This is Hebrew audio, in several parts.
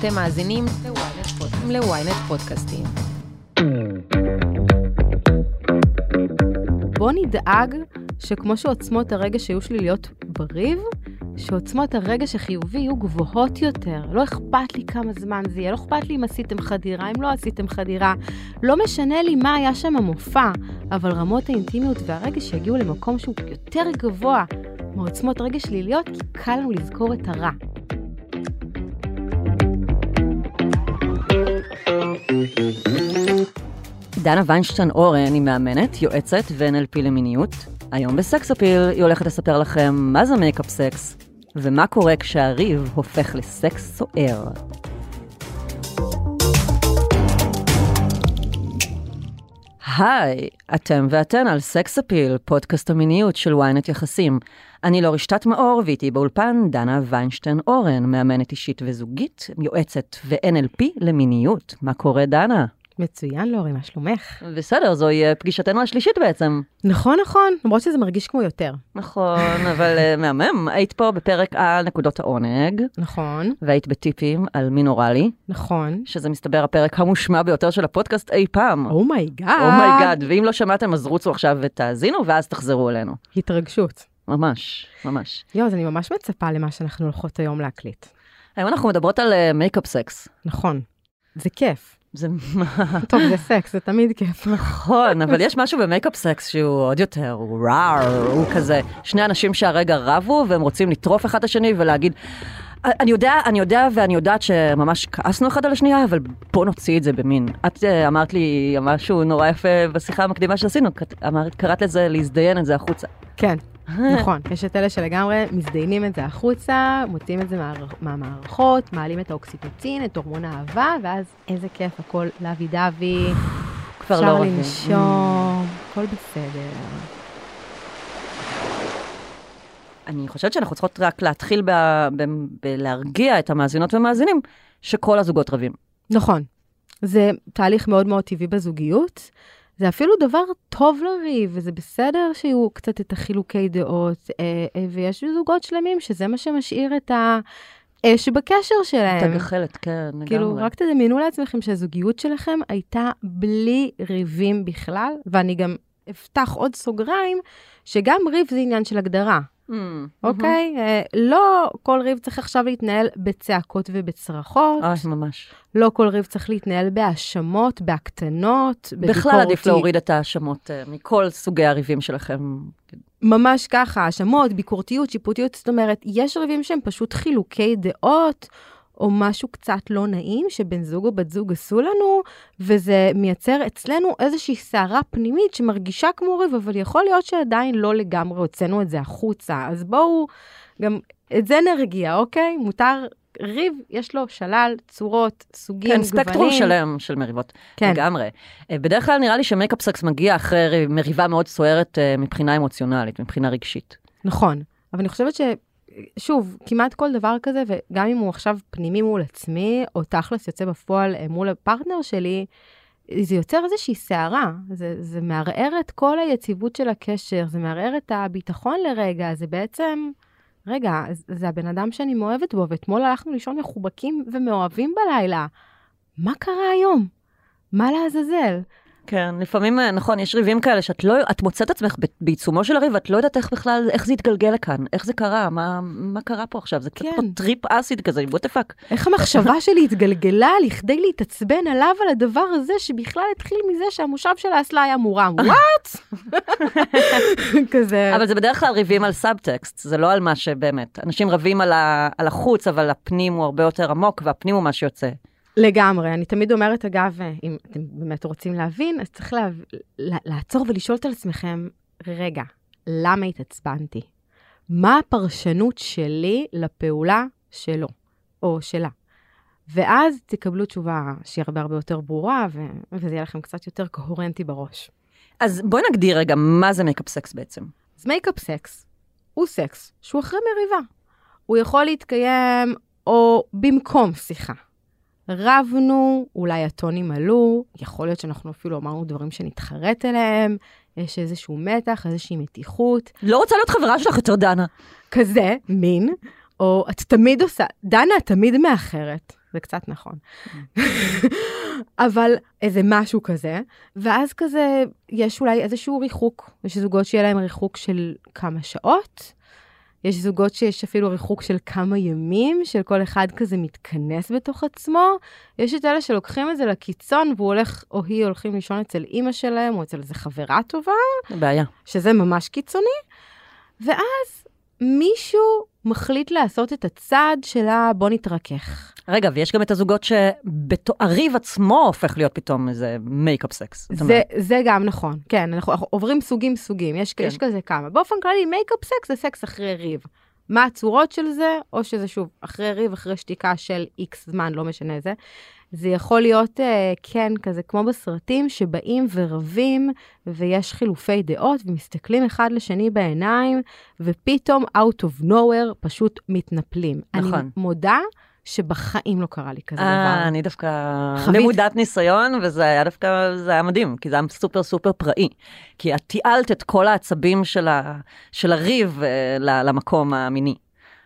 אתם מאזינים ל-ynet פודקאסטים. בוא נדאג שכמו שעוצמות הרגש היו שליליות בריב, שעוצמות הרגש החיובי יהיו גבוהות יותר. לא אכפת לי כמה זמן זה יהיה, לא אכפת לי אם עשיתם חדירה, אם לא עשיתם חדירה. לא משנה לי מה היה שם המופע, אבל רמות האינטימיות והרגש יגיעו למקום שהוא יותר גבוה מעוצמות רגש שליליות, כי קל לנו לזכור את הרע. דנה ויינשטיין אורן היא מאמנת, יועצת ו-NLP למיניות. היום בסקס אפיל היא הולכת לספר לכם מה זה make-up sex, ומה קורה כשהריב הופך לסקס סוער. היי, אתם ואתן על סקס אפיל, פודקאסט המיניות של ynet יחסים. אני לורי שטטמאור, ואיתי באולפן דנה ויינשטיין אורן, מאמנת אישית וזוגית, יועצת ו-NLP למיניות. מה קורה, דנה? מצוין, לורי, מה שלומך? בסדר, זוהי אה, פגישתנו השלישית בעצם. נכון, נכון, למרות שזה מרגיש כמו יותר. נכון, אבל אה, מהמם. היית פה בפרק על נקודות העונג, נכון, והיית בטיפים על מין אוראלי, נכון. שזה מסתבר הפרק המושמע ביותר של הפודקאסט אי פעם. אומייגאד. אומייגאד, ואם לא שמעתם אז רוצו עכשיו ותאזינו, ואז תחזרו אלינו. התרגשות. ממש, ממש. יואו, אז אני ממש מצפה למה שאנחנו הולכות היום להקליט. היום אנחנו מדברות על make-up sex. נכון. זה כיף. זה טוב, זה סקס, זה תמיד כיף. נכון, אבל יש משהו ב make-up sex שהוא עוד יותר, הוא raw, הוא כזה, שני אנשים שהרגע רבו והם רוצים לטרוף אחד את השני ולהגיד, אני יודע, אני יודע ואני יודעת שממש כעסנו אחד על השנייה, אבל בוא נוציא את זה במין. את אה, אמרת לי משהו נורא יפה בשיחה המקדימה שעשינו, אמרת, קראת לזה להזדיין את זה החוצה. כן, נכון. יש את אלה שלגמרי מזדיינים את זה החוצה, מוציאים את זה מה, מהמערכות, מעלים את האוקסיטוצין, את הורמון האהבה, ואז איזה כיף, הכל לוי דווי. לא אפשר רבים. לנשום, הכל בסדר. אני חושבת שאנחנו צריכות רק להתחיל בלהרגיע את המאזינות והמאזינים, שכל הזוגות רבים. נכון. זה תהליך מאוד מאוד טבעי בזוגיות. זה אפילו דבר טוב לריב, וזה בסדר שיהיו קצת את החילוקי דעות, אה, אה, ויש זוגות שלמים שזה מה שמשאיר את האש בקשר את שלהם. הגחלת, כן, לגמרי. כאילו, רק תדמיינו לעצמכם שהזוגיות שלכם הייתה בלי ריבים בכלל, ואני גם אפתח עוד סוגריים, שגם ריב זה עניין של הגדרה, אוקיי? אה, לא כל ריב צריך עכשיו להתנהל בצעקות ובצרחות, אוי, ממש. לא כל ריב צריך להתנהל בהאשמות, בהקטנות, בביקורתי. בכלל עדיף להוריד את ההאשמות אה, מכל סוגי הריבים שלכם. ממש ככה, האשמות, ביקורתיות, שיפוטיות, זאת אומרת, יש ריבים שהם פשוט חילוקי דעות, או משהו קצת לא נעים שבן זוג או בת זוג עשו לנו, וזה מייצר אצלנו איזושהי סערה פנימית שמרגישה כמו ריב, אבל יכול להיות שעדיין לא לגמרי הוצאנו את זה החוצה. אז בואו, גם את זה נרגיע, אוקיי? מותר, ריב, יש לו שלל, צורות, סוגים, כן, גוונים. ספקטרום שלם של מריבות. כן. לגמרי. אה, בדרך כלל נראה לי שמייקאפ סקס מגיע אחרי מריבה מאוד סוערת אה, מבחינה אמוציונלית, מבחינה רגשית. נכון, אבל אני חושבת ש... שוב, כמעט כל דבר כזה, וגם אם הוא עכשיו פנימי מול עצמי, או תכלס יוצא בפועל אה, מול הפרטנר שלי, זה יוצר איזושהי סערה. זה, זה מערער את כל היציבות של הקשר, זה מערער את הביטחון לרגע, זה בעצם, רגע, זה- הבן אדם שאני מאוהבת בו, ואתמול הלכנו לישון מחובקים ומאוהבים בלילה. מה קרה היום? מה לעזאזל? כן, לפעמים, אה, נכון, יש ריבים כאלה שאת לא, את מוצאת עצמך בעיצומו של הריב, ואת לא יודעת איך בכלל, איך זה התגלגל לכאן, איך זה קרה, מה, מה קרה פה עכשיו, זה קצת כן. כמו טריפ acid כזה, what the fuck. איך המחשבה שלי התגלגלה לכדי להתעצבן עליו על הדבר הזה, שבכלל התחיל מזה שהמושב של האסלה היה מורם. What? כזה. אבל זה בדרך כלל ריבים על סאבטקסט, זה לא על מה שבאמת. אנשים רבים על, ה, על החוץ, אבל הפנים הוא הרבה יותר עמוק, והפנים הוא מה שיוצא. לגמרי. אני תמיד אומרת, אגב, אם אתם באמת רוצים להבין, אז צריך לה... לעצור ולשאול את עצמכם, רגע, למה התעצבנתי? מה הפרשנות שלי לפעולה שלו, או שלה? ואז תקבלו תשובה שהיא הרבה הרבה יותר ברורה, ו... וזה יהיה לכם קצת יותר קוהרנטי בראש. אז בואי נגדיר רגע, מה זה make-up sex בעצם? אז make-up sex הוא סקס שהוא אחרי מריבה. הוא יכול להתקיים או במקום שיחה. רבנו, אולי הטונים עלו, יכול להיות שאנחנו אפילו אמרנו דברים שנתחרט אליהם, יש איזשהו מתח, איזושהי מתיחות, לא רוצה להיות חברה שלך יותר, דנה. כזה, מין, או את תמיד עושה, דנה, את תמיד מאחרת. זה קצת נכון. אבל איזה משהו כזה, ואז כזה, יש אולי איזשהו ריחוק. יש זוגות שיהיה להם ריחוק של כמה שעות, יש זוגות שיש אפילו ריחוק של כמה ימים, של כל אחד כזה מתכנס בתוך עצמו. יש את אלה שלוקחים את זה לקיצון, והוא הולך, או היא הולכים לישון אצל אימא שלהם, או אצל איזה חברה טובה, בעיה. שזה ממש קיצוני. ואז מישהו מחליט לעשות את הצעד שלה, בוא נתרכך. רגע, ויש גם את הזוגות שהריב עצמו הופך להיות פתאום איזה make-up sex. זה, זה גם נכון, כן, אנחנו, אנחנו עוברים סוגים סוגים, יש, כן. יש כזה כמה. באופן כללי, make-up sex זה סקס אחרי ריב. מה הצורות של זה, או שזה שוב, אחרי ריב, אחרי שתיקה של איקס זמן, לא משנה זה. זה יכול להיות, אה, כן, כזה כמו בסרטים, שבאים ורבים, ויש חילופי דעות, ומסתכלים אחד לשני בעיניים, ופתאום, out of nowhere, פשוט מתנפלים. נכון. אני מודה שבחיים לא קרה לי כזה דבר. אה, אני דווקא חווית? למודת ניסיון, וזה היה דווקא, זה היה מדהים, כי זה היה סופר סופר פראי. כי את תיעלת את כל העצבים של, ה, של הריב אה, למקום המיני.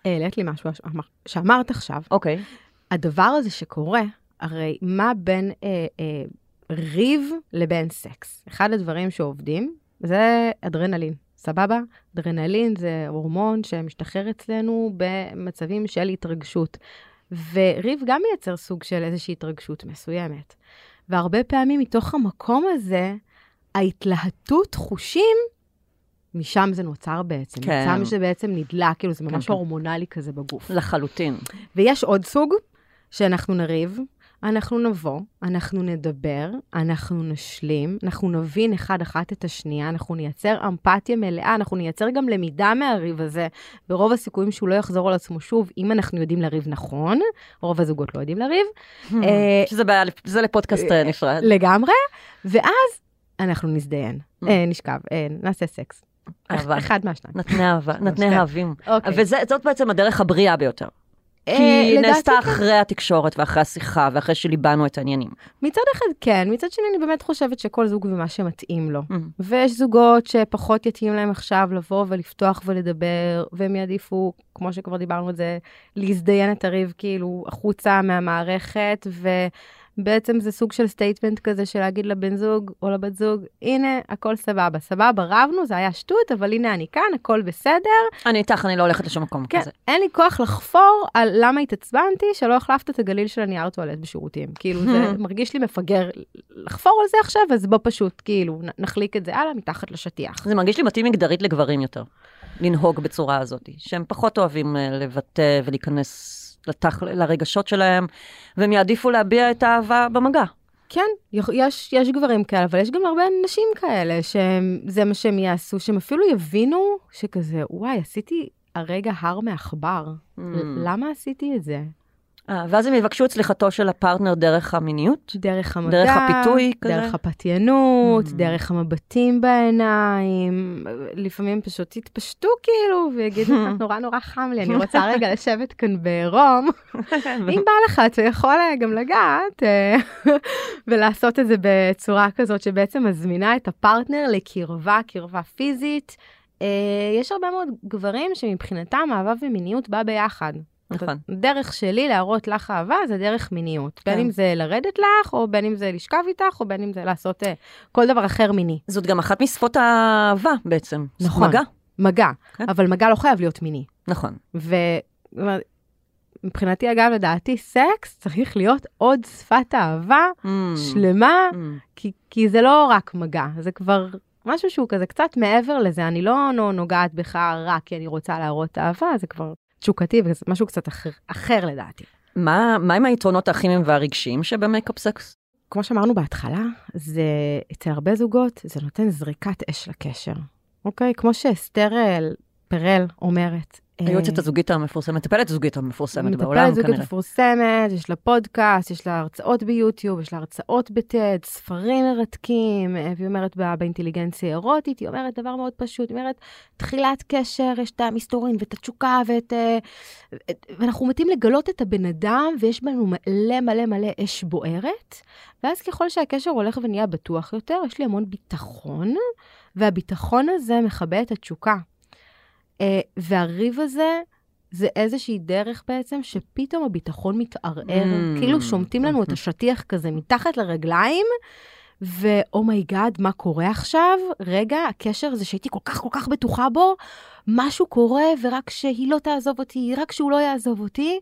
העלית לי משהו שאמר- שאמרת עכשיו. אוקיי. הדבר הזה שקורה, הרי מה בין אה, אה, ריב לבין סקס? אחד הדברים שעובדים זה אדרנלין, סבבה? אדרנלין זה הורמון שמשתחרר אצלנו במצבים של התרגשות. וריב גם מייצר סוג של איזושהי התרגשות מסוימת. והרבה פעמים מתוך המקום הזה, ההתלהטות חושים, משם זה נוצר בעצם. כן. משם זה בעצם נדלק, כאילו זה ממש כן. הורמונלי כזה בגוף. לחלוטין. ויש עוד סוג, שאנחנו נריב, אנחנו נבוא, אנחנו נדבר, אנחנו נשלים, אנחנו נבין אחד אחת את השנייה, אנחנו נייצר אמפתיה מלאה, אנחנו נייצר גם למידה מהריב הזה. ברוב הסיכויים שהוא לא יחזור על עצמו שוב, אם אנחנו יודעים לריב נכון, רוב הזוגות לא יודעים לריב, אה, שזה בעיה, זה לפודקאסט אה, נפרד. לגמרי, ואז אנחנו נזדיין, Mm. אה, נשכב, נעשה סקס. אחד מהשניים. נתני אהבה, נתני שתי. אהבים. אוקיי. וזאת בעצם הדרך הבריאה ביותר. אה, כי היא לדעתי נעשתה כן. אחרי התקשורת ואחרי השיחה ואחרי שליבנו את העניינים. מצד אחד כן, מצד שני אני באמת חושבת שכל זוג ומה שמתאים לו. Mm. ויש זוגות שפחות יתאים להם עכשיו לבוא ולפתוח ולדבר, והם יעדיפו, כמו שכבר דיברנו על זה, להזדיין את הריב כאילו החוצה מהמערכת, ובעצם זה סוג של statement כזה של להגיד לבן זוג או לבת זוג, הנה, הכל סבבה, סבבה, רבנו, זה היה שטות, אבל הנה אני כאן, הכל בסדר. אני איתך, אני לא הולכת לשום מקום כן, כזה. אין לי כוח לחפור על למה התעצבנתי שלא החלפת את הגליל של הנייר טואלט בשירותים. כאילו, זה מרגיש לי מפגר לחפור על זה עכשיו, אז בוא פשוט, כאילו, נחליק את זה הלאה מתחת לשטיח. זה מרגיש לי מתאים מגדרית לגברים יותר, לנהוג בצורה הזאת, שהם פחות אוהבים אה, לבטא ולהיכנס לתח... לרגשות שלהם, והם יעדיפו להביע את האהבה במגע. כן, יש, יש גברים כאלה, אבל יש גם הרבה נשים כאלה שזה מה שהם יעשו, שהם אפילו יבינו שכזה, וואי, עשיתי הרגע הר מעכבר. Mm. למה עשיתי את זה? אה, ואז הם יבקשו את סליחתו של הפרטנר דרך המיניות? דרך המגע, דרך הפיתוי כזה? דרך הפתיינות, Mm. דרך המבטים בעיניים, לפעמים פשוט יתפשטו כאילו, ויגידו, "אה, נורא נורא חם לי, אני רוצה רגע לשבת כאן בעירום. אם בא לך, אתה יכול אה, גם לגעת, אה, ולעשות את זה בצורה כזאת שבעצם מזמינה את הפרטנר לקרבה, קרבה פיזית. יש הרבה מאוד גברים שמבחינתם אהבה ומיניות בא ביחד. נכון. דרך שלי להראות לך אהבה זה דרך מיניות. בין כן. אם זה לרדת לך, או בין אם זה לשכב איתך, או בין אם זה לעשות אה, כל דבר אחר מיני. זאת גם אחת משפות האהבה בעצם. נכון. מגע. מגע, כן. אבל מגע לא חייב להיות מיני. נכון. ומבחינתי, אגב, לדעתי, סקס צריך להיות עוד שפת אהבה Mm. שלמה, Mm. כי, כי זה לא רק מגע, זה כבר משהו שהוא כזה קצת מעבר לזה. אני לא נו- נוגעת בך רק כי אני רוצה להראות אהבה, זה כבר תשוקתי, משהו קצת אחר, אחר לדעתי. מה, מה עם היתרונות הכימיים והרגשיים שבמייקאפ סקס? כמו שאמרנו בהתחלה, זה אצל הרבה זוגות, זה נותן זריקת אש לקשר, אוקיי? כמו שאסתר אה, פרל אומרת. היועצת אה, הזוגית המפורסמת, מטפלת הזוגית המפורסמת מטפלת בעולם זוגית כנראה. מפורסמת, יש לה פודקאסט, יש לה הרצאות ביוטיוב, יש לה הרצאות בטד, ספרים מרתקים, אה, והיא אומרת בא- באינטליגנציה אירוטית, היא אומרת דבר מאוד פשוט, היא אומרת, תחילת קשר, יש את המסתורין ואת התשוקה ואת... אה, את- ואנחנו מתים לגלות את הבן אדם, ויש בנו מלא מלא מלא אש בוערת, ואז ככל שהקשר הולך ונהיה בטוח יותר, יש לי המון ביטחון, והביטחון הזה מכבה את התשוקה. אה, והריב הזה זה איזושהי דרך בעצם שפתאום הביטחון מתערער, Mm. כאילו שומטים לנו את השטיח כזה מתחת לרגליים, ו oh my God, מה קורה עכשיו? רגע, הקשר הזה שהייתי כל כך כל כך בטוחה בו, משהו קורה, ורק שהיא לא תעזוב אותי, רק שהוא לא יעזוב אותי.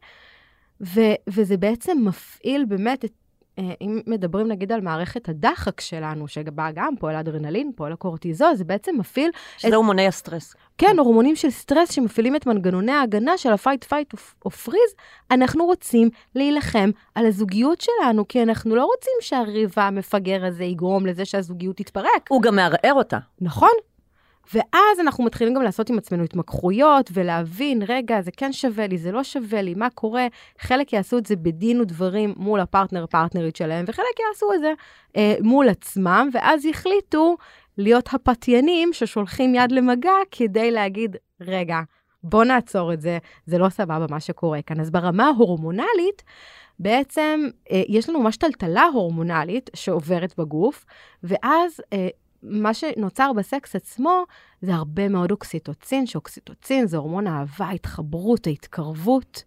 ו- וזה בעצם מפעיל באמת את... אה, אם מדברים נגיד על מערכת הדחק שלנו, שבה גם פועל אדרנלין, פועל הקורטיזול, זה בעצם מפעיל שזה הורמוני הסטרס. כן, הורמונים של סטרס שמפעילים את מנגנוני ההגנה של ה- fight, flight או freeze, אנחנו רוצים להילחם על הזוגיות שלנו, כי אנחנו לא רוצים שהריב המפגר הזה יגרום לזה שהזוגיות תתפרק. הוא גם מערער אותה. נכון? ואז אנחנו מתחילים גם לעשות עם עצמנו התמקחויות ולהבין, רגע, זה כן שווה לי, זה לא שווה לי, מה קורה? חלק יעשו את זה בדין ודברים מול הפרטנר, פרטנרית שלהם, וחלק יעשו את זה אה, מול עצמם, ואז יחליטו להיות הפתיינים ששולחים יד למגע כדי להגיד, רגע, בוא נעצור את זה, זה לא סבבה מה שקורה כאן. אז ברמה ההורמונלית, בעצם אה, יש לנו ממש טלטלה הורמונלית שעוברת בגוף, ואז אה, מה שנוצר בסקס עצמו זה הרבה מאוד אוקסיטוצין, שאוקסיטוצין זה הורמון האהבה, ההתחברות, ההתקרבות,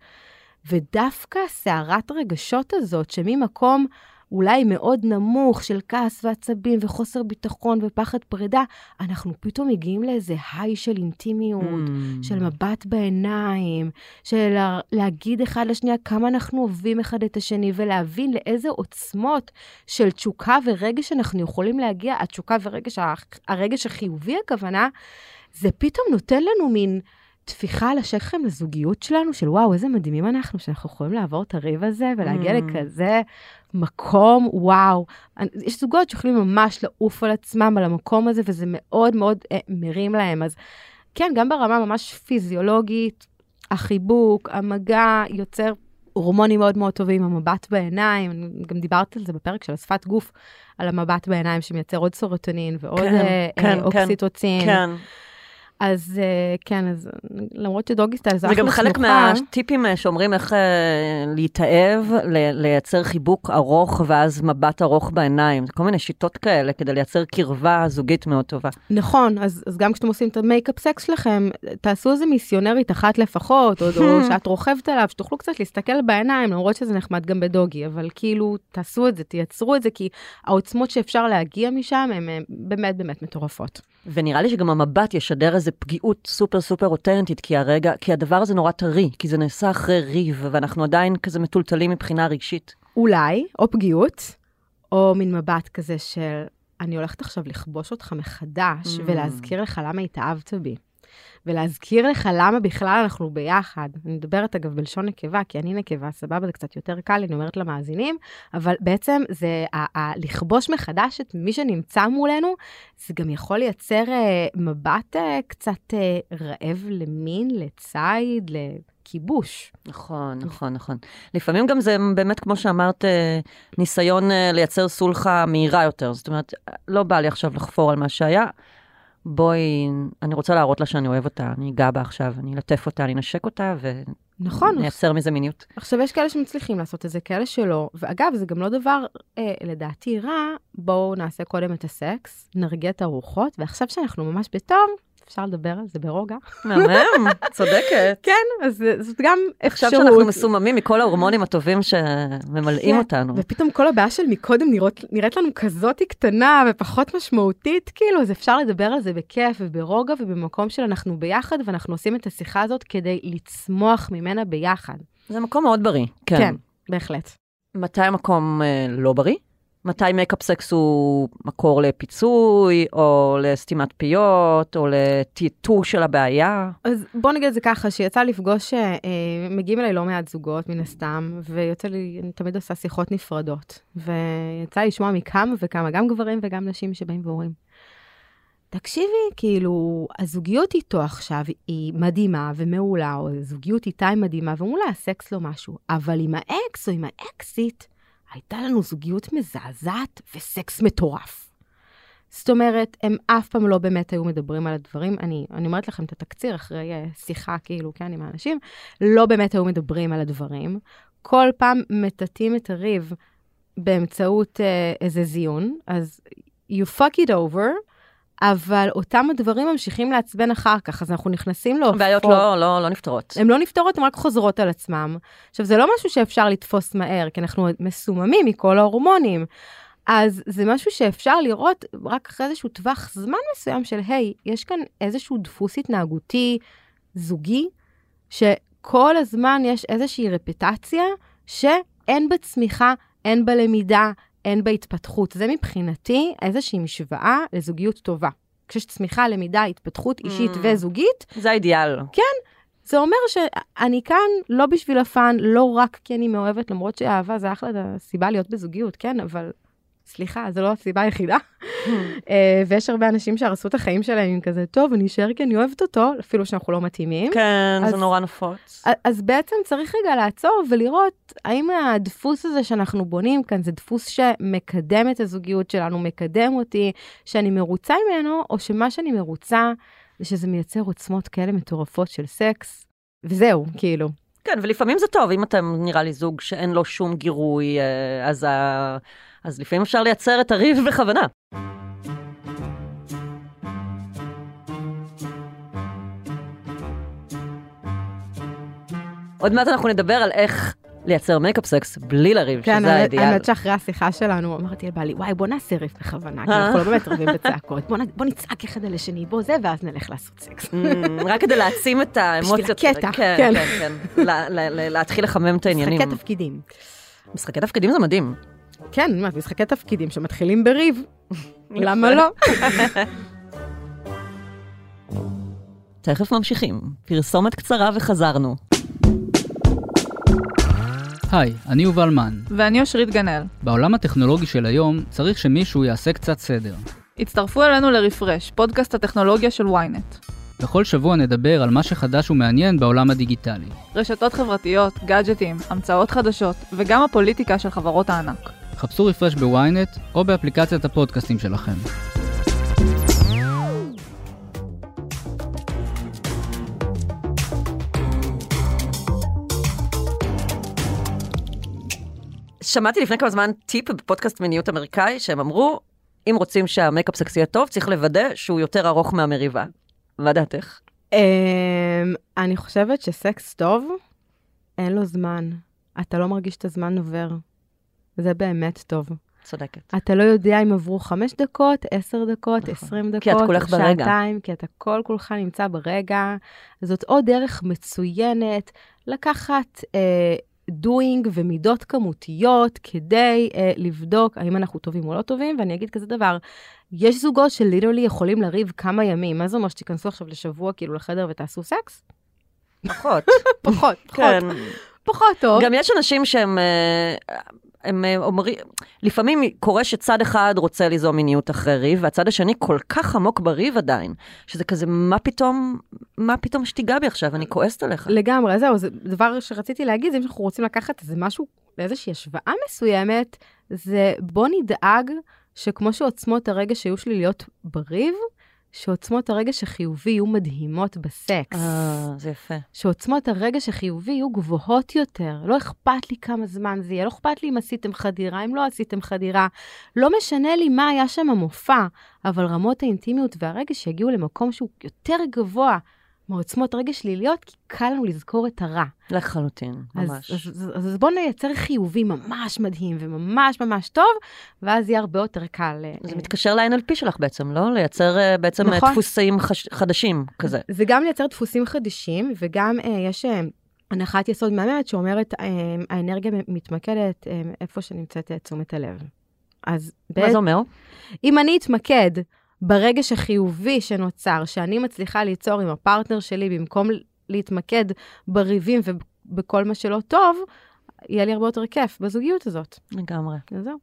ודווקא סערת רגשות הזאת, שממקום אולי מאוד נמוך של כעס ועצבים וחוסר ביטחון ופחד פרידה, אנחנו פתאום מגיעים לאיזה היי של אינטימיות, Mm. של מבט בעיניים, של לה- להגיד אחד לשנייה כמה אנחנו אוהבים אחד את השני, ולהבין לאיזה עוצמות של תשוקה ורגש אנחנו יכולים להגיע, התשוקה ורגש, הרגש החיובי הכוונה, זה פתאום נותן לנו מין טפיחה על השכם לזוגיות שלנו, של וואו, איזה מדהימים אנחנו, שאנחנו יכולים לעבור את הריב הזה ולהגיע Mm. לכזה מקום, וואו. יש זוגות שיכולים ממש לעוף על עצמם, על המקום הזה, וזה מאוד מאוד אה, מרים להם. אז כן, גם ברמה ממש פיזיולוגית, החיבוק, המגע, יוצר הורמונים מאוד מאוד טובים, המבט בעיניים, גם דיברתי על זה בפרק של השפת גוף, על המבט בעיניים שמייצר עוד סרוטונין ועוד כן, אה, כן, אה, כן, אוקסיטוצין. כן. אז אה, כן, אז למרות ש doggy style זה זה גם אחלה חלק מהטיפים אה, שאומרים איך אה, להתאהב, ל- לייצר חיבוק ארוך ואז מבט ארוך בעיניים. כל מיני שיטות כאלה כדי לייצר קרבה זוגית מאוד טובה. נכון, אז, אז גם כשאתם עושים את ה make-up sex שלכם, תעשו איזה מיסיונרית אחת לפחות, או, או שאת רוכבת עליו, שתוכלו קצת להסתכל בעיניים, למרות שזה נחמד גם בדוגי, אבל כאילו, תעשו את זה, תייצרו את זה, כי העוצמות שאפשר להגיע משם הן באמת באמת מטורפות. ונראה לי שגם המבט ישדר איזה פגיעות סופר סופר אותנטית, כי הרגע, כי הדבר הזה נורא טרי, כי זה נעשה אחרי ריב, ואנחנו עדיין כזה מטולטלים מבחינה רגשית. אולי, או פגיעות, או מין מבט כזה של, אני הולכת עכשיו לכבוש אותך מחדש, Mm. ולהזכיר לך למה התאהבת בי. ולהזכיר לך למה בכלל אנחנו ביחד. אני מדברת אגב בלשון נקבה, כי אני נקבה, סבבה, זה קצת יותר קל, אני אומרת למאזינים, אבל בעצם זה ה- ה- לכבוש מחדש את מי שנמצא מולנו, זה גם יכול לייצר אה, מבט אה, קצת אה, רעב למין, לציד, לכיבוש. נכון, נכון, נכון. לפעמים גם זה באמת, כמו שאמרת, ניסיון לייצר סולחה מהירה יותר. זאת אומרת, לא בא לי עכשיו לחפור על מה שהיה. בואי, אני רוצה להראות לה שאני אוהב אותה, אני אגע בה עכשיו, אני אלטף אותה, אני אנשק אותה, נכון, ונייצר מזה מיניות. עכשיו, יש כאלה שמצליחים לעשות את זה, כאלה שלא. ואגב, זה גם לא דבר, אה, לדעתי, רע. בואו נעשה קודם את הסקס, נרגיע את הרוחות, ועכשיו שאנחנו ממש בטוב, אפשר לדבר על זה ברוגע. מהמם, צודקת. כן, אז זאת גם עכשיו אפשרות. שאנחנו מסוממים מכל ההורמונים הטובים שממלאים אותנו. ופתאום כל הבעיה של מקודם נראית לנו כזאת קטנה ופחות משמעותית, כאילו, אז אפשר לדבר על זה בכיף וברוגע ובמקום של אנחנו ביחד, ואנחנו עושים את השיחה הזאת כדי לצמוח ממנה ביחד. זה מקום מאוד בריא. כן, כן. בהחלט. מתי המקום אה, לא בריא? מתי makeup sex הוא מקור לפיצוי, או לסתימת פיות, או לטאטוא של הבעיה? אז בוא נגיד את זה ככה, שיצא לפגוש, אה, מגיעים אליי לא מעט זוגות, מן הסתם, ויוצא לי, אני תמיד עושה שיחות נפרדות. ויצא לי לשמוע מכמה וכמה, גם גברים וגם נשים שבאים ואומרים, תקשיבי, כאילו, הזוגיות איתו עכשיו היא מדהימה ומעולה, או הזוגיות איתה היא מדהימה, ואומרים לה, הסקס לא משהו. אבל עם האקס או עם האקסית, הייתה לנו זוגיות מזעזעת וסקס מטורף. זאת אומרת, הם אף פעם לא באמת היו מדברים על הדברים. אני, אני אומרת לכם את התקציר אחרי אה, שיחה, כאילו, כן, עם האנשים, לא באמת היו מדברים על הדברים. כל פעם מטאטאים את הריב באמצעות uh, איזה זיון, אז you fuck it over, אבל אותם הדברים ממשיכים לעצבן אחר כך, אז אנחנו נכנסים להופעות. בעיות לא, לא, לא נפתרות. הן לא נפתרות, הן רק חוזרות על עצמם. עכשיו, זה לא משהו שאפשר לתפוס מהר, כי אנחנו מסוממים מכל ההורמונים. אז זה משהו שאפשר לראות רק אחרי איזשהו טווח זמן מסוים של, היי, יש כאן איזשהו דפוס התנהגותי זוגי, שכל הזמן יש איזושהי רפטציה שאין בה צמיחה, אין בה למידה, אין בה התפתחות. זה מבחינתי איזושהי משוואה לזוגיות טובה. כשיש צמיחה, למידה, התפתחות אישית Mm. וזוגית, זה האידיאל. זה אומר שאני כאן לא בשביל הפאן, לא רק כי אני מאוהבת, למרות שאהבה זה אחלה הסיבה להיות בזוגיות, כן? אבל סליחה, זו לא הסיבה היחידה. אה, ויש הרבה אנשים שהרסו את החיים שלהם עם כזה, טוב, אני אשאר כי אני אוהבת אותו, אפילו שאנחנו לא מתאימים. כן, זה אז- נורא נפוץ. א- אז בעצם צריך רגע לעצור ולראות האם הדפוס הזה שאנחנו בונים כאן זה דפוס שמקדם את הזוגיות שלנו, מקדם אותי, שאני מרוצה ממנו, או שמה שאני מרוצה זה שזה מייצר עוצמות כאלה מטורפות של סקס, וזהו, כאילו. כן, ולפעמים זה טוב, אם אתם נראה לי זוג שאין לו שום גירוי, אה, אז, ה... אז לפעמים אפשר לייצר את הריב בכוונה. עוד מעט אנחנו נדבר על איך לייצר makeup sex בלי לריב, כן, שזה האידיאל. האמת שאחרי השיחה שלנו אמרתי לבעלי, וואי, בוא נעשה ריב בכוונה, כי אה. אנחנו לא באמת רבים בצעקות, בוא נצעק אחד על השני, בוא זה, ואז נלך לעשות סקס. אממ, רק כדי להעצים את האמוציות. בשביל הקטע, כן, כן. כן, כן. לה- לה- לה- להתחיל לחמם את העניינים. משחקי תפקידים. משחקי תפקידים זה מדהים. כן, מה, משחקי תפקידים שמתחילים בריב. למה לא? תכף ממשיכים. פרסומת קצרה וחזרנו. היי, אני יובל מן. ואני אושרית גנאל. בעולם הטכנולוגי של היום צריך שמישהו יעשה קצת סדר. הצטרפו אלינו לרפרש, פודקאסט הטכנולוגיה של ynet. בכל שבוע נדבר על מה שחדש ומעניין בעולם הדיגיטלי. רשתות חברתיות, גאדג'טים, המצאות חדשות, וגם הפוליטיקה של חברות הענק. חפשו רפרש בוויינט או באפליקציית הפודקאסטים שלכם. שמעתי לפני כמה זמן טיפ בפודקאסט מיניות אמריקאי, שהם אמרו, אם רוצים שהמייקאפ סקס יהיה טוב, צריך לוודא שהוא יותר ארוך מהמריבה. מה דעתך? אמ, אני חושבת שסקס טוב, אין לו זמן. אתה לא מרגיש את הזמן עובר. זה באמת טוב. צודקת. אתה לא יודע אם עברו חמש דקות, עשר דקות, נכון. עשרים דקות, כי את כולך ברגע. שעתיים, כי אתה כל כולך נמצא ברגע. זאת עוד דרך מצוינת לקחת אה, doing ומידות כמותיות כדי אה, לבדוק האם אנחנו טובים או לא טובים, ואני אגיד כזה דבר, יש זוגות שליטרלי יכולים לריב כמה ימים, מה זה אומר שתיכנסו עכשיו לשבוע כאילו לחדר ותעשו סקס? פחות. פחות, פחות, כן. פחות טוב. גם יש אנשים שהם... הם אה, אומרים, לפעמים קורה שצד אחד רוצה ליזום מיניות אחרי ריב, והצד השני כל כך עמוק בריב עדיין, שזה כזה, מה פתאום, מה פתאום שתיגע בי עכשיו, אני כועסת עליך. לגמרי, זהו, זה דבר שרציתי להגיד, זה אם אנחנו רוצים לקחת איזה משהו לאיזושהי השוואה מסוימת, זה בוא נדאג שכמו שעוצמות הרגש שהיו שלי להיות בריב, שעוצמות הרגש החיובי יהיו מדהימות בסקס. אה, זה יפה. שעוצמות הרגש החיובי יהיו גבוהות יותר. לא אכפת לי כמה זמן זה יהיה, לא אכפת לי אם עשיתם חדירה, אם לא עשיתם חדירה. לא משנה לי מה היה שם המופע, אבל רמות האינטימיות והרגש יגיעו למקום שהוא יותר גבוה מעוצמות רגש שליליות, כי קל לנו לזכור את הרע. לחלוטין, אז, ממש. אז, אז, אז בואו נייצר חיובי ממש מדהים וממש ממש טוב, ואז יהיה הרבה יותר קל. אה, זה מתקשר ל-NLP שלך בעצם, לא? לייצר אה, בעצם אה, נכון. דפוסים חש- חדשים כזה. זה גם לייצר דפוסים חדשים, וגם אה, יש אה, הנחת יסוד מהממת שאומרת, אה, האנרגיה מתמקדת אה, איפה שנמצאת אה, תשומת הלב. אז מה בעצם, זה אומר? אם אני אתמקד ברגש החיובי שנוצר, שאני מצליחה ליצור עם הפרטנר שלי, במקום להתמקד בריבים ובכל מה שלא טוב, יהיה לי הרבה יותר כיף בזוגיות הזאת. לגמרי. זהו.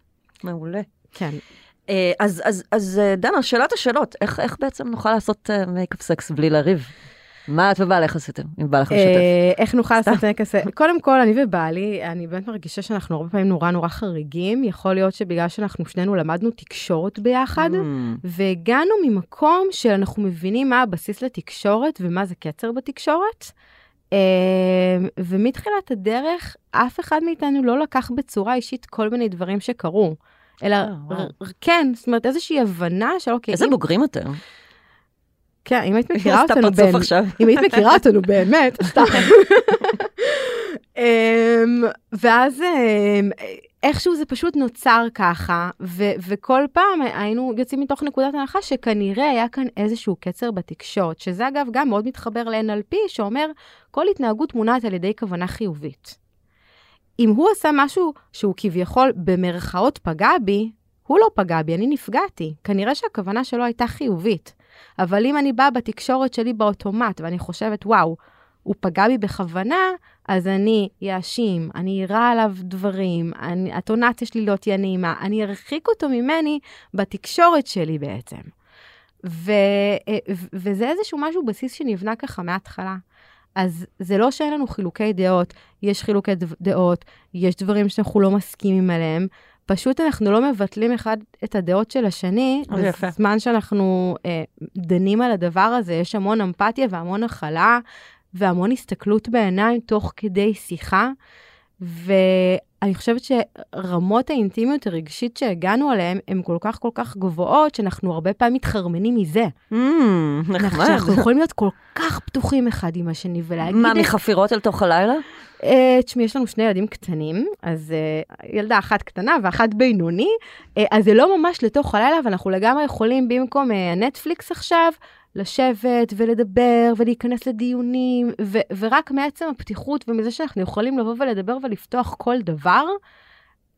מעולה. כן. אה, אז, אז, אז אה, דנה, שאלת השאלות, איך, איך בעצם נוכל לעשות makeup sex בלי לריב? מה את ובעלך עשיתם, אם בא לך לשתף? אה, איך נוכל לעשות כזה? קודם כל, אני ובעלי, אני באמת מרגישה שאנחנו הרבה פעמים נורא נורא חריגים. יכול להיות שבגלל שאנחנו שנינו למדנו תקשורת ביחד, Mm, והגענו ממקום שאנחנו מבינים מה הבסיס לתקשורת ומה זה קצר בתקשורת. אה, ומתחילת הדרך, אף אחד מאיתנו לא לקח בצורה אישית כל מיני דברים שקרו. אלא, אה, כן, זאת אומרת, איזושהי הבנה של אוקיי, איזה בוגרים אתם. כן, אם היית מכירה אותנו, באמת-. אם היית מכירה אותנו באמת, סתם. אמ, ואז אמ, איכשהו זה פשוט נוצר ככה, ו- וכל פעם היינו יוצאים מתוך נקודת הנחה שכנראה היה כאן איזשהו קצר בתקשורת, שזה אגב גם מאוד מתחבר ל-NLP, שאומר, כל התנהגות מונעת על ידי כוונה חיובית. אם הוא עשה משהו שהוא כביכול במרכאות פגע בי, הוא לא פגע בי, אני נפגעתי. כנראה שהכוונה שלו הייתה חיובית. אבל אם אני באה בתקשורת שלי באוטומט ואני חושבת, וואו, הוא פגע בי בכוונה, אז אני אאשים, אני אירה עליו דברים, אני, הטונציה שלי לא תהיה נעימה, אני ארחיק אותו ממני בתקשורת שלי בעצם. ו, אה, ו- וזה איזשהו משהו בסיס שנבנה ככה מההתחלה. אז זה לא שאין לנו חילוקי דעות, יש חילוקי דעות, יש דברים שאנחנו לא מסכימים עליהם, פשוט אנחנו לא מבטלים אחד את הדעות של השני. בזמן שאנחנו אה, דנים על הדבר הזה, יש המון אמפתיה והמון הכלה והמון הסתכלות בעיניים תוך כדי שיחה. ואני חושבת שרמות האינטימיות הרגשית שהגענו אליהן הן כל כך כל כך גבוהות, שאנחנו הרבה פעמים מתחרמנים מזה. Mm, נחמד. אנחנו יכולים להיות כל כך פתוחים אחד עם השני ולהגיד... מה, מחפירות אל תוך הלילה? אה, תשמעי, יש לנו שני ילדים קטנים, אז אה, ילדה אחת קטנה ואחת בינוני, אה, אז זה לא ממש לתוך הלילה, ואנחנו לגמרי יכולים במקום הנטפליקס עכשיו, לשבת ולדבר ולהיכנס לדיונים, ו- ורק מעצם הפתיחות ומזה שאנחנו יכולים לבוא ולדבר ולפתוח כל דבר,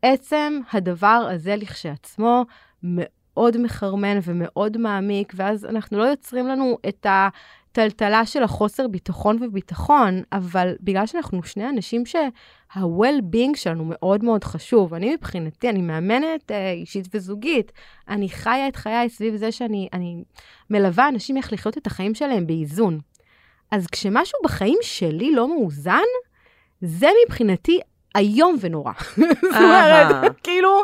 עצם הדבר הזה לכשעצמו מאוד מחרמן ומאוד מעמיק, ואז אנחנו לא יוצרים לנו את הטלטלה של החוסר ביטחון וביטחון, אבל בגלל שאנחנו שני אנשים שה-well-being שלנו מאוד מאוד חשוב, אני מבחינתי, אני מאמנת אה, אישית וזוגית, אני חיה את חיי סביב זה שאני אני מלווה אנשים איך לחיות את החיים שלהם באיזון. אז כשמשהו בחיים שלי לא מאוזן, זה מבחינתי איום ונורא. זאת. אומרת, כאילו...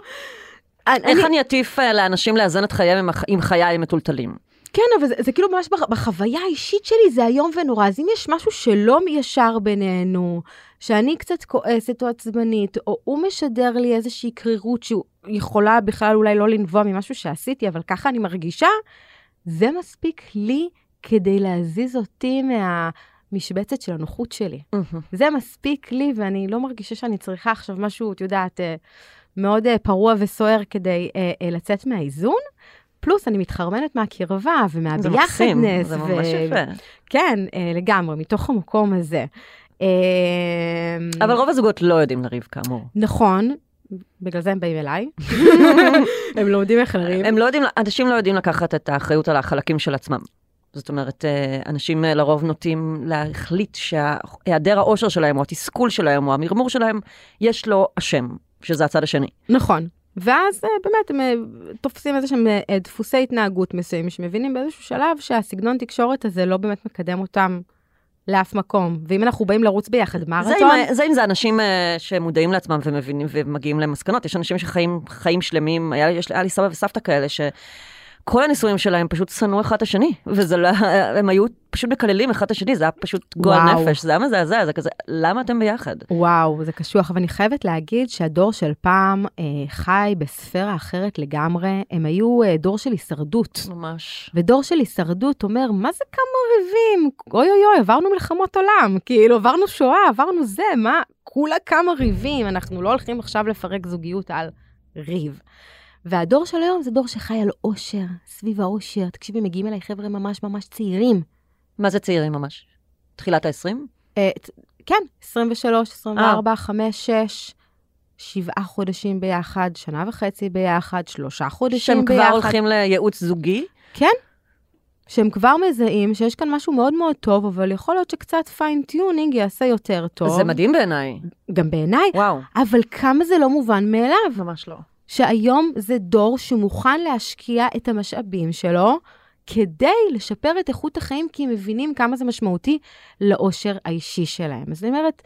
איך אני אטיף אה, לאנשים לאזן את חייהם עם חיי מטולטלים? כן, אבל זה, זה כאילו ממש בח, בחוויה האישית שלי זה איום ונורא. אז אם יש משהו שלא ישר בינינו, שאני קצת כועסת או עצבנית, או הוא משדר לי איזושהי קרירות שהוא יכולה בכלל אולי לא לנבוע ממשהו שעשיתי, אבל ככה אני מרגישה, זה מספיק לי כדי להזיז אותי מהמשבצת של הנוחות שלי. זה מספיק לי, ואני לא מרגישה שאני צריכה עכשיו משהו, את יודעת, אה, מאוד אה, פרוע וסוער כדי אה, לצאת מהאיזון. פלוס אני מתחרמנת מהקרבה זה מקסים, ומהביחדנס. זה ממש יפה. כן, אה, לגמרי, מתוך המקום הזה. אה, אבל רוב הזוגות לא יודעים לריב כאמור. נכון, בגלל זה הם באים אליי. הם לומדים איך לריב. הם לא יודעים, אנשים לא יודעים לקחת את האחריות על החלקים של עצמם. זאת אומרת, אה, אנשים לרוב נוטים להחליט שהיעדר האושר שלהם, או התסכול שלהם, או המרמור שלהם, יש לו אשם, שזה הצד השני. נכון. ואז אה, באמת הם אה, תופסים איזה שהם אה, דפוסי התנהגות מסוימים, שמבינים באיזשהו שלב שהסגנון תקשורת הזה לא באמת מקדם אותם לאף מקום. ואם אנחנו באים לרוץ ביחד זה מרתון, אם, זה אם זה אנשים שמודעים לעצמם ומבינים ומגיעים למסקנות. יש אנשים שחיים חיים שלמים, היה, יש, היה לי סבא וסבתא כאלה שכל הנישואים שלהם פשוט שנאו אחד את השני, וזה לא, הם היו פשוט מקללים אחד את השני, זה היה פשוט גועל. נפש, זה היה מזעזע, זה כזה, למה אתם ביחד? וואו, זה קשוח, אבל אני חייבת להגיד שהדור של פעם אה, חי בספירה אחרת לגמרי. הם היו אה, דור של הישרדות. ממש. ודור של הישרדות אומר, מה זה כמה ריבים? אוי אוי אוי, עברנו מלחמות עולם, כאילו, עברנו שואה, עברנו זה, מה? כולה כמה ריבים, אנחנו לא הולכים עכשיו לפרק זוגיות על ריב. והדור של היום זה דור שחי על אושר, סביב האושר. תקשיבי, מגיעים אליי חבר'ה ממש ממש צעירים. מה זה צעירים ממש? תחילת ה-20? אה, כן, 23, 24, 5, 6, שבעה חודשים ביחד, שנה וחצי ביחד, שלושה חודשים שהם ביחד. כבר הולכים לייעוץ זוגי? כן. שהם כבר מזהים שיש כאן משהו מאוד מאוד טוב, אבל יכול להיות שקצת fine tuning יעשה יותר טוב. זה מדהים בעיניי. גם בעיניי, וואו. אבל כמה זה לא מובן מאליו. ממש לא. שהיום זה דור שמוכן להשקיע את המשאבים שלו כדי לשפר את איכות החיים, כי הם מבינים כמה זה משמעותי לאושר האישי שלהם. אז אני אומרת,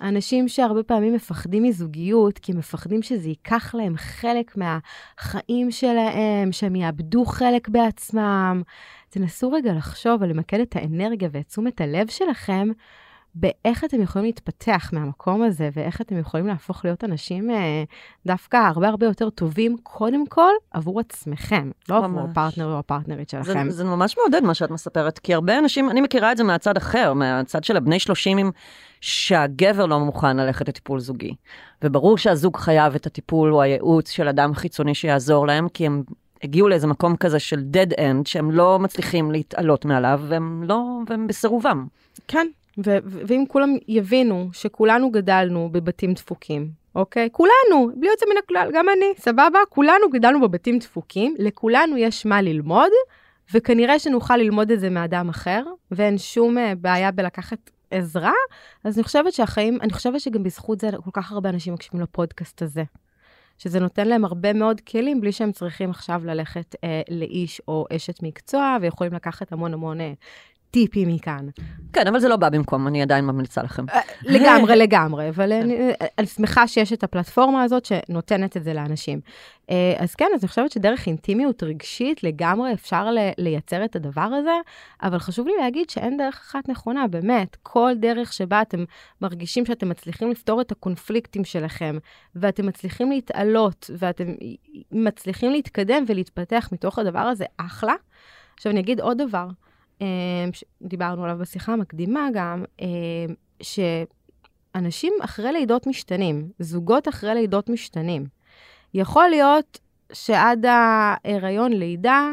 אנשים שהרבה פעמים מפחדים מזוגיות, כי הם מפחדים שזה ייקח להם חלק מהחיים שלהם, שהם יאבדו חלק בעצמם. תנסו רגע לחשוב ולמקד את האנרגיה ואת תשומת הלב שלכם באיך אתם יכולים להתפתח מהמקום הזה, ואיך אתם יכולים להפוך להיות אנשים אה, דווקא הרבה הרבה יותר טובים, קודם כל עבור עצמכם, לא עבור ממש. הפרטנר או הפרטנרית זה, שלכם. זה ממש מעודד מה שאת מספרת, כי הרבה אנשים, אני מכירה את זה מהצד אחר, מהצד של הבני 30, שהגבר לא מוכן ללכת לטיפול זוגי. וברור שהזוג חייב את הטיפול או הייעוץ של אדם חיצוני שיעזור להם, כי הם הגיעו לאיזה מקום כזה של dead end, שהם לא מצליחים להתעלות מעליו, והם לא, והם בסירובם. כן, ו- ואם כולם יבינו שכולנו גדלנו בבתים דפוקים, אוקיי? כולנו, בלי יוצא מן הכלל, גם אני, סבבה? כולנו גדלנו בבתים דפוקים, לכולנו יש מה ללמוד, וכנראה שנוכל ללמוד את זה מאדם אחר, ואין שום אה, בעיה בלקחת עזרה, אז אני חושבת שהחיים, אני חושבת שגם בזכות זה כל כך הרבה אנשים מקשיבים לפודקאסט הזה. שזה נותן להם הרבה מאוד כלים בלי שהם צריכים עכשיו ללכת אה, לאיש או אשת מקצוע, ויכולים לקחת המון המון אה, טיפים מכאן. כן, אבל זה לא בא במקום, אני עדיין ממליצה לכם. לגמרי, לגמרי, אבל אני, אני שמחה שיש את הפלטפורמה הזאת שנותנת את זה לאנשים. אה, אז כן, אז אני חושבת שדרך אינטימיות רגשית לגמרי אפשר לייצר את הדבר הזה, אבל חשוב לי להגיד שאין דרך אחת נכונה, באמת. כל דרך שבה אתם מרגישים שאתם מצליחים לפתור את הקונפליקטים שלכם, ואתם מצליחים להתעלות, ואתם מצליחים להתקדם ולהתפתח מתוך הדבר הזה, אחלה. עכשיו אני אגיד עוד דבר. אה, שדיברנו עליו בשיחה המקדימה גם, אה, שאנשים אחרי לידות משתנים, זוגות אחרי לידות משתנים. יכול להיות שעד ההיריון לידה,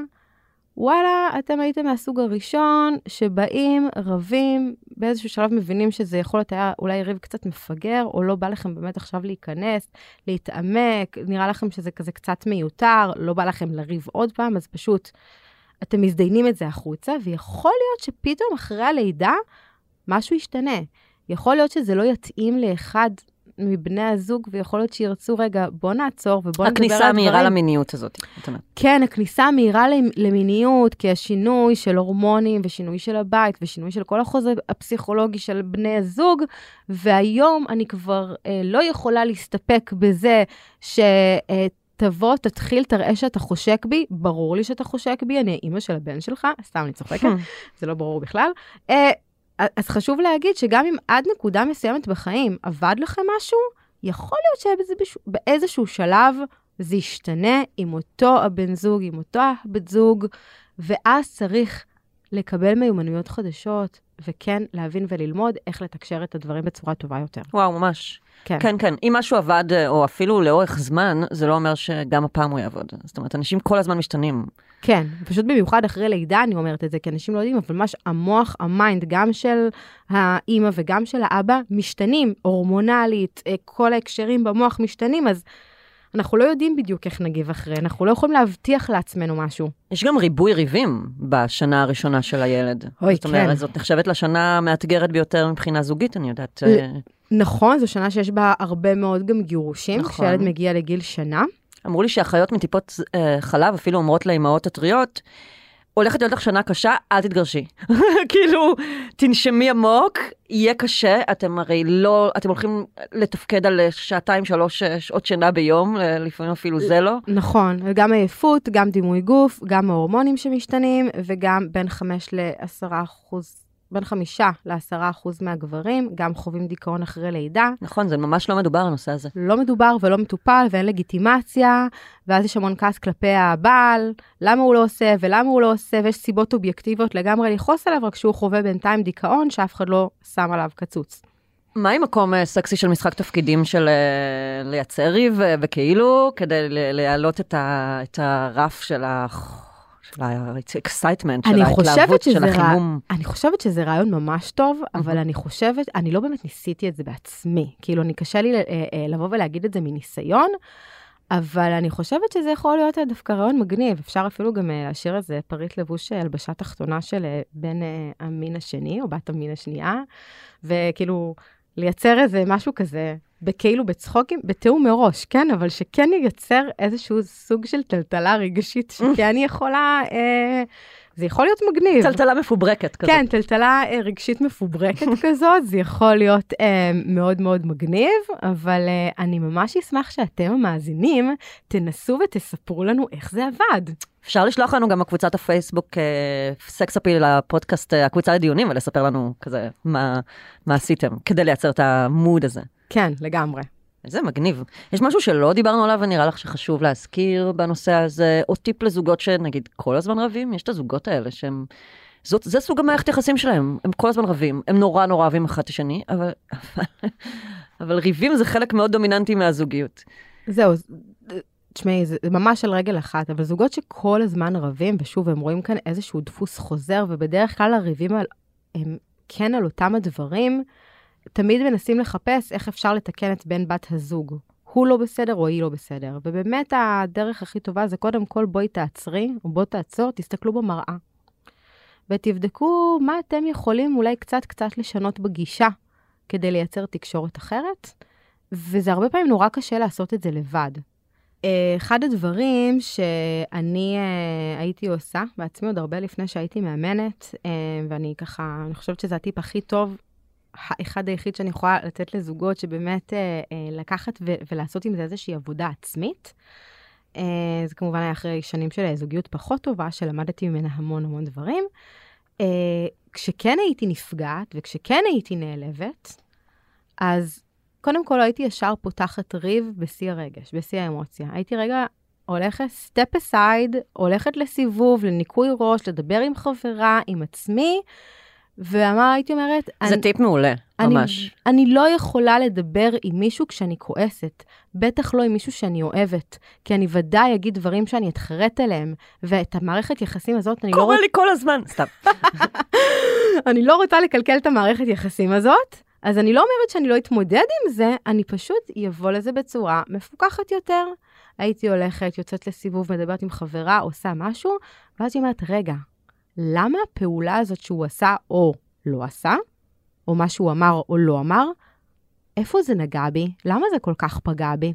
וואלה, אתם הייתם מהסוג הראשון שבאים, רבים, באיזשהו שלב מבינים שזה יכול להיות היה אולי ריב קצת מפגר, או לא בא לכם באמת עכשיו להיכנס, להתעמק, נראה לכם שזה כזה קצת מיותר, לא בא לכם לריב עוד פעם, אז פשוט אתם מזדיינים את זה החוצה, ויכול להיות שפתאום אחרי הלידה משהו ישתנה. יכול להיות שזה לא יתאים לאחד מבני הזוג, ויכול להיות שירצו, רגע, בוא נעצור ובוא נדבר על הדברים. הכניסה המהירה למיניות הזאת, את אומרת. כן, הכניסה המהירה למיניות, כי השינוי של הורמונים ושינוי של הבית ושינוי של כל החוזה הפסיכולוגי של בני הזוג, והיום אני כבר אה, לא יכולה להסתפק בזה ש... אה, תבוא, תתחיל, תראה שאתה חושק בי, ברור לי שאתה חושק בי, אני האימא של הבן שלך, סתם אני צוחקת, זה לא ברור בכלל. אה, אז חשוב להגיד שגם אם עד נקודה מסוימת בחיים עבד לכם משהו, יכול להיות שבאיזשהו שלב זה ישתנה עם אותו הבן זוג, עם אותו הבת זוג, ואז צריך לקבל מיומנויות חדשות, וכן להבין וללמוד איך לתקשר את הדברים בצורה טובה יותר. וואו, ממש. כן. כן, כן. אם משהו עבד, או אפילו לאורך זמן, זה לא אומר שגם הפעם הוא יעבוד. זאת אומרת, אנשים כל הזמן משתנים. כן, פשוט במיוחד אחרי לידה אני אומרת את זה, כי אנשים לא יודעים, אבל ממש המוח, ה mind, גם של האימא וגם של האבא, משתנים, הורמונלית, אה, כל ההקשרים במוח משתנים, אז אנחנו לא יודעים בדיוק איך נגיב אחרי, אנחנו לא יכולים להבטיח לעצמנו משהו. יש גם ריבוי ריבים בשנה הראשונה של הילד. אוי, זאת אומרת, כן. זאת נחשבת לשנה המאתגרת ביותר מבחינה זוגית, אני יודעת. ל- אה, נכון, זו שנה שיש בה הרבה מאוד גם גירושים, נכון. כשילד מגיע לגיל שנה. אמרו לי שאחיות מטיפות אה, חלב אפילו אומרות לאימהות הטריות, הולכת להיות לך שנה קשה, אל תתגרשי. כאילו, תנשמי עמוק, יהיה קשה, אתם הרי לא, אתם הולכים לתפקד על שעתיים, שלוש אה, שעות שינה ביום, אה, לפעמים אפילו זה לא. נכון, וגם עייפות, גם דימוי גוף, גם ההורמונים שמשתנים, וגם בין 5 ל-10 אחוז, בין 5 ל-10 אחוז מהגברים, גם חווים דיכאון אחרי לידה. נכון, זה ממש לא מדובר הנושא הזה. לא מדובר ולא מטופל ואין לגיטימציה, ואז יש המון כעס כלפי הבעל, למה הוא לא עושה ולמה הוא לא עושה, ויש סיבות אובייקטיביות לגמרי לכעוס עליו, רק שהוא חווה בינתיים דיכאון שאף אחד לא שם עליו קצוץ. מה עם מקום אה, סקסי של משחק תפקידים של אה, לייצר ריב אה, וכאילו, כדי להעלות את, ה, את הרף של ה... של ה-excitement, של ההתלהבות, של החימום. אני חושבת שזה רעיון ממש טוב, אבל אני חושבת, אני לא באמת ניסיתי את זה בעצמי. כאילו, אני קשה לי אה, אה, לבוא ולהגיד את זה מניסיון, אבל אני חושבת שזה יכול להיות אה, דווקא רעיון מגניב. אפשר אפילו גם להשאיר איזה פריט לבוש הלבשה תחתונה של בן המין השני, או בת המין השנייה, וכאילו, לייצר איזה משהו כזה, בכאילו בצחוקים, בתיאום מראש, כן? אבל שכן ייצר איזשהו סוג של טלטלה רגשית, שכן יכולה אה, זה יכול להיות מגניב. טלטלה מפוברקת כזאת. כן, טלטלה אה, רגשית מפוברקת כזאת, זה יכול להיות אה, מאוד מאוד מגניב, אבל אה, אני ממש אשמח שאתם המאזינים תנסו ותספרו לנו איך זה עבד. אפשר לשלוח לנו גם בקבוצת הפייסבוק אה, סקס אפיל לפודקאסט, אה, הקבוצה לדיונים, ולספר לנו כזה מה, מה עשיתם כדי לייצר את המוד הזה. כן, לגמרי. איזה מגניב. יש משהו שלא דיברנו עליו ונראה לך שחשוב להזכיר בנושא הזה, או טיפ לזוגות שנגיד כל הזמן רבים? יש את הזוגות האלה שהם... זאת, זה סוג המערכת יחסים שלהם, הם כל הזמן רבים, הם נורא נורא אוהבים אחד את השני, אבל, אבל ריבים זה חלק מאוד דומיננטי מהזוגיות. זהו, תשמעי, זה ממש על רגל אחת, אבל זוגות שכל הזמן רבים, ושוב, הם רואים כאן איזשהו דפוס חוזר, ובדרך כלל הריבים על, הם כן על אותם הדברים, תמיד מנסים לחפש איך אפשר לתקן את בן בת הזוג. הוא לא בסדר או היא לא בסדר. ובאמת הדרך הכי טובה זה קודם כל בואי תעצרי, או בוא תעצור, תסתכלו במראה. ותבדקו מה אתם יכולים אולי קצת קצת לשנות בגישה כדי לייצר תקשורת אחרת. וזה הרבה פעמים נורא קשה לעשות את זה לבד. אה, אחד הדברים שאני uh, הייתי עושה בעצמי עוד הרבה לפני שהייתי מאמנת, uh, ואני ככה, אני חושבת שזה הטיפ הכי טוב, האחד היחיד שאני יכולה לתת לזוגות, שבאמת uh, uh, לקחת ו- ולעשות עם זה איזושהי עבודה עצמית. Uh, זה כמובן היה אחרי שנים של זוגיות פחות טובה, שלמדתי ממנה המון המון דברים. Uh, כשכן הייתי נפגעת וכשכן הייתי נעלבת, אז קודם כל, הייתי ישר פותחת ריב בשיא הרגש, בשיא האמוציה. הייתי רגע הולכת סטפ אסייד, הולכת לסיבוב, לניקוי ראש, לדבר עם חברה, עם עצמי, ומה הייתי אומרת? זה אני, טיפ מעולה, אני, ממש. אני לא יכולה לדבר עם מישהו כשאני כועסת, בטח לא עם מישהו שאני אוהבת, כי אני ודאי אגיד דברים שאני אתחרט עליהם, ואת המערכת יחסים הזאת אני לא, קורה. לי כל הזמן, סתם. אני לא רוצה לקלקל את המערכת יחסים הזאת. אז אני לא אומרת שאני לא אתמודד עם זה, אני פשוט אבוא לזה בצורה מפוקחת יותר. הייתי הולכת, יוצאת לסיבוב, מדברת עם חברה, עושה משהו, ואז היא אומרת, רגע, למה הפעולה הזאת שהוא עשה או לא עשה, או מה שהוא אמר או לא אמר, איפה זה נגע בי? למה זה כל כך פגע בי?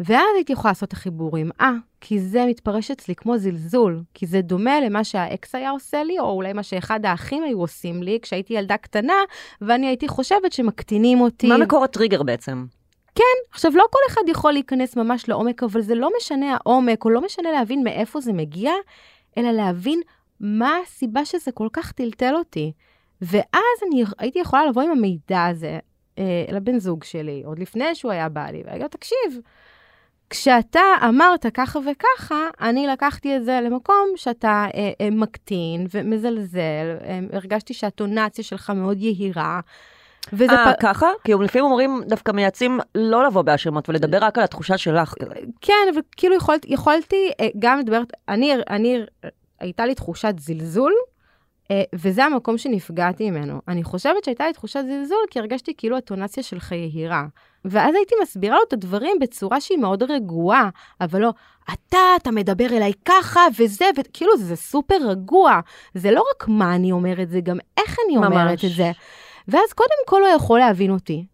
ואז הייתי יכולה לעשות את החיבורים. אה, כי זה מתפרש אצלי כמו זלזול, כי זה דומה למה שהאקס היה עושה לי, או אולי מה שאחד האחים היו עושים לי כשהייתי ילדה קטנה, ואני הייתי חושבת שמקטינים אותי. מה מקור הטריגר בעצם? עכשיו, לא כל אחד יכול להיכנס ממש לעומק, אבל זה לא משנה העומק, או לא משנה להבין מאיפה זה מגיע, אלא להבין מה הסיבה שזה כל כך טלטל אותי. ואז אני הייתי יכולה לבוא עם המידע הזה אה, לבן זוג שלי, עוד לפני שהוא היה בא לי, ולהגיד לו, תקשיב, כשאתה אמרת ככה וככה, אני לקחתי את זה למקום שאתה אה, אה, מקטין ומזלזל, אה, הרגשתי שהטונציה שלך מאוד יהירה. וזה אה, פ... ככה? כי לפעמים אומרים, דווקא מייעצים לא לבוא בהאשמות ולדבר רק על התחושה שלך. כן, אבל כאילו יכולת, יכולתי אה, גם לדבר, אני, אני, הייתה לי תחושת זלזול, אה, וזה המקום שנפגעתי ממנו. אני חושבת שהייתה לי תחושת זלזול, כי הרגשתי כאילו הטונציה שלך יהירה. ואז הייתי מסבירה לו את הדברים בצורה שהיא מאוד רגועה, אבל לא, אתה, אתה מדבר אליי ככה, וזה, וכאילו זה סופר רגוע. זה לא רק מה אני אומרת, זה גם איך אני אומרת ממש. את זה. ואז קודם כל הוא יכול להבין אותי.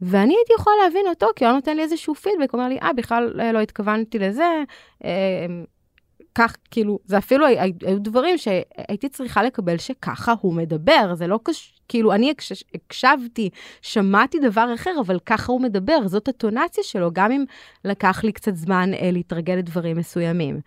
ואני הייתי יכולה להבין אותו, כי הוא היה נותן לי איזשהו פידבק, הוא אומר לי, אה, בכלל אה, לא התכוונתי לזה. כך, כאילו, זה אפילו הי- הי- היו דברים שהייתי צריכה לקבל שככה הוא מדבר, זה לא קש... כאילו, אני הקש... הקשבתי, שמעתי דבר אחר, אבל ככה הוא מדבר, זאת הטונציה שלו, גם אם לקח לי קצת זמן אה, להתרגל לדברים מסוימים.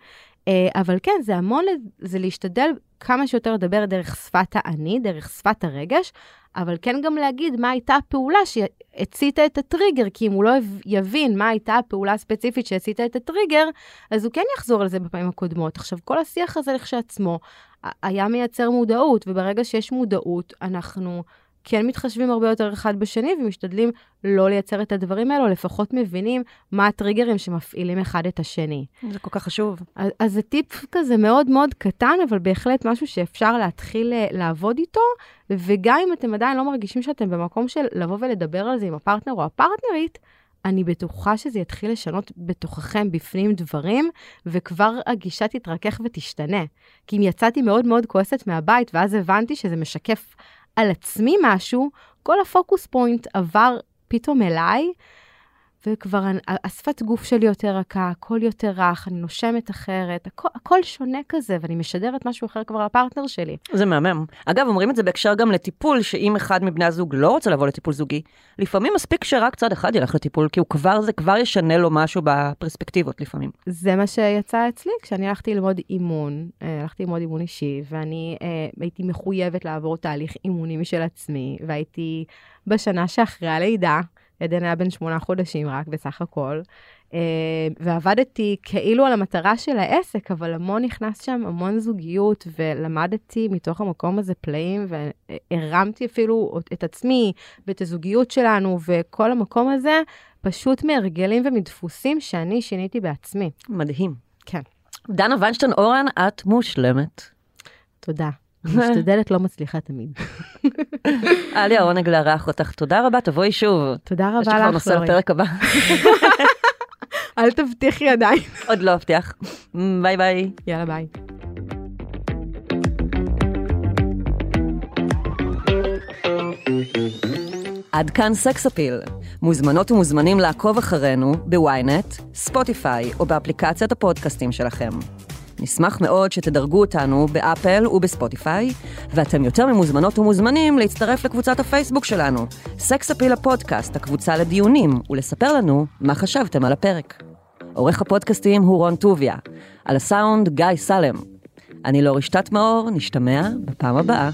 אה, אבל כן, זה המון, זה להשתדל כמה שיותר לדבר דרך שפת האני, דרך שפת הרגש, אבל כן גם להגיד מה הייתה הפעולה שהציתה את הטריגר, כי אם הוא לא יבין מה הייתה הפעולה הספציפית שהציתה את הטריגר, אז הוא כן יחזור על זה בפעמים הקודמות. עכשיו, כל השיח הזה לכשעצמו היה מייצר מודעות, וברגע שיש מודעות, אנחנו כן מתחשבים הרבה יותר אחד בשני ומשתדלים לא לייצר את הדברים האלו, לפחות מבינים מה הטריגרים שמפעילים אחד את השני. זה כל כך חשוב. אז, אז זה טיפ כזה מאוד מאוד קטן, אבל בהחלט משהו שאפשר להתחיל אה, לעבוד איתו, וגם אם אתם עדיין לא מרגישים שאתם במקום של לבוא ולדבר על זה עם הפרטנר או הפרטנרית, אני בטוחה שזה יתחיל לשנות בתוככם בפנים דברים, וכבר הגישה תתרכך ותשתנה. כי אם יצאתי מאוד מאוד כועסת מהבית, ואז הבנתי שזה משקף על עצמי משהו, כל הפוקוס פוינט עבר פתאום אליי, וכבר השפת גוף שלי יותר רכה, הכל יותר רך, אני נושמת אחרת, הכל, הכל שונה כזה, ואני משדרת משהו אחר כבר לפרטנר שלי. זה מהמם. אגב, אומרים את זה בהקשר גם לטיפול, שאם אחד מבני הזוג לא רוצה לבוא לטיפול זוגי, לפעמים מספיק שרק צד אחד ילך לטיפול, כי הוא כבר, זה כבר ישנה לו משהו בפרספקטיבות לפעמים. זה מה שיצא אצלי כשאני הלכתי ללמוד אימון, אה, הלכתי ללמוד אימון אישי, ואני אה, הייתי מחויבת לעבור תהליך אימוני משל עצמי, והייתי בשנה שאחרי הלידה, עדן היה בן שמונה חודשים רק בסך הכל, אה, ועבדתי כאילו על המטרה של העסק, אבל המון נכנס שם, המון זוגיות, ולמדתי מתוך המקום הזה פלאים, והרמתי אפילו את עצמי ואת הזוגיות שלנו, וכל המקום הזה, פשוט מהרגלים ומדפוסים שאני שיניתי בעצמי. מדהים. כן. דנה ויינשטיין אורן, את מושלמת. תודה. משתדלת, לא מצליחה תמיד. היה לי העונג לארח אותך. תודה רבה, תבואי שוב. תודה יש לי כבר רבה לך, נושא לורי. לפרק הבא. אל תבטיחי עדיין. עוד לא אבטיח. ביי ביי. יאללה, ביי. עד כאן סקס אפיל. מוזמנות ומוזמנים לעקוב אחרינו בוויינט, ספוטיפיי או באפליקציית הפודקאסטים שלכם. נשמח מאוד שתדרגו אותנו באפל ובספוטיפיי, ואתם יותר ממוזמנות ומוזמנים להצטרף לקבוצת הפייסבוק שלנו, סקס אפיל הפודקאסט, הקבוצה לדיונים, ולספר לנו מה חשבתם על הפרק. עורך הפודקאסטים הוא רון טוביה, על הסאונד גיא סלם. אני לא רשתת מאור, נשתמע בפעם הבאה.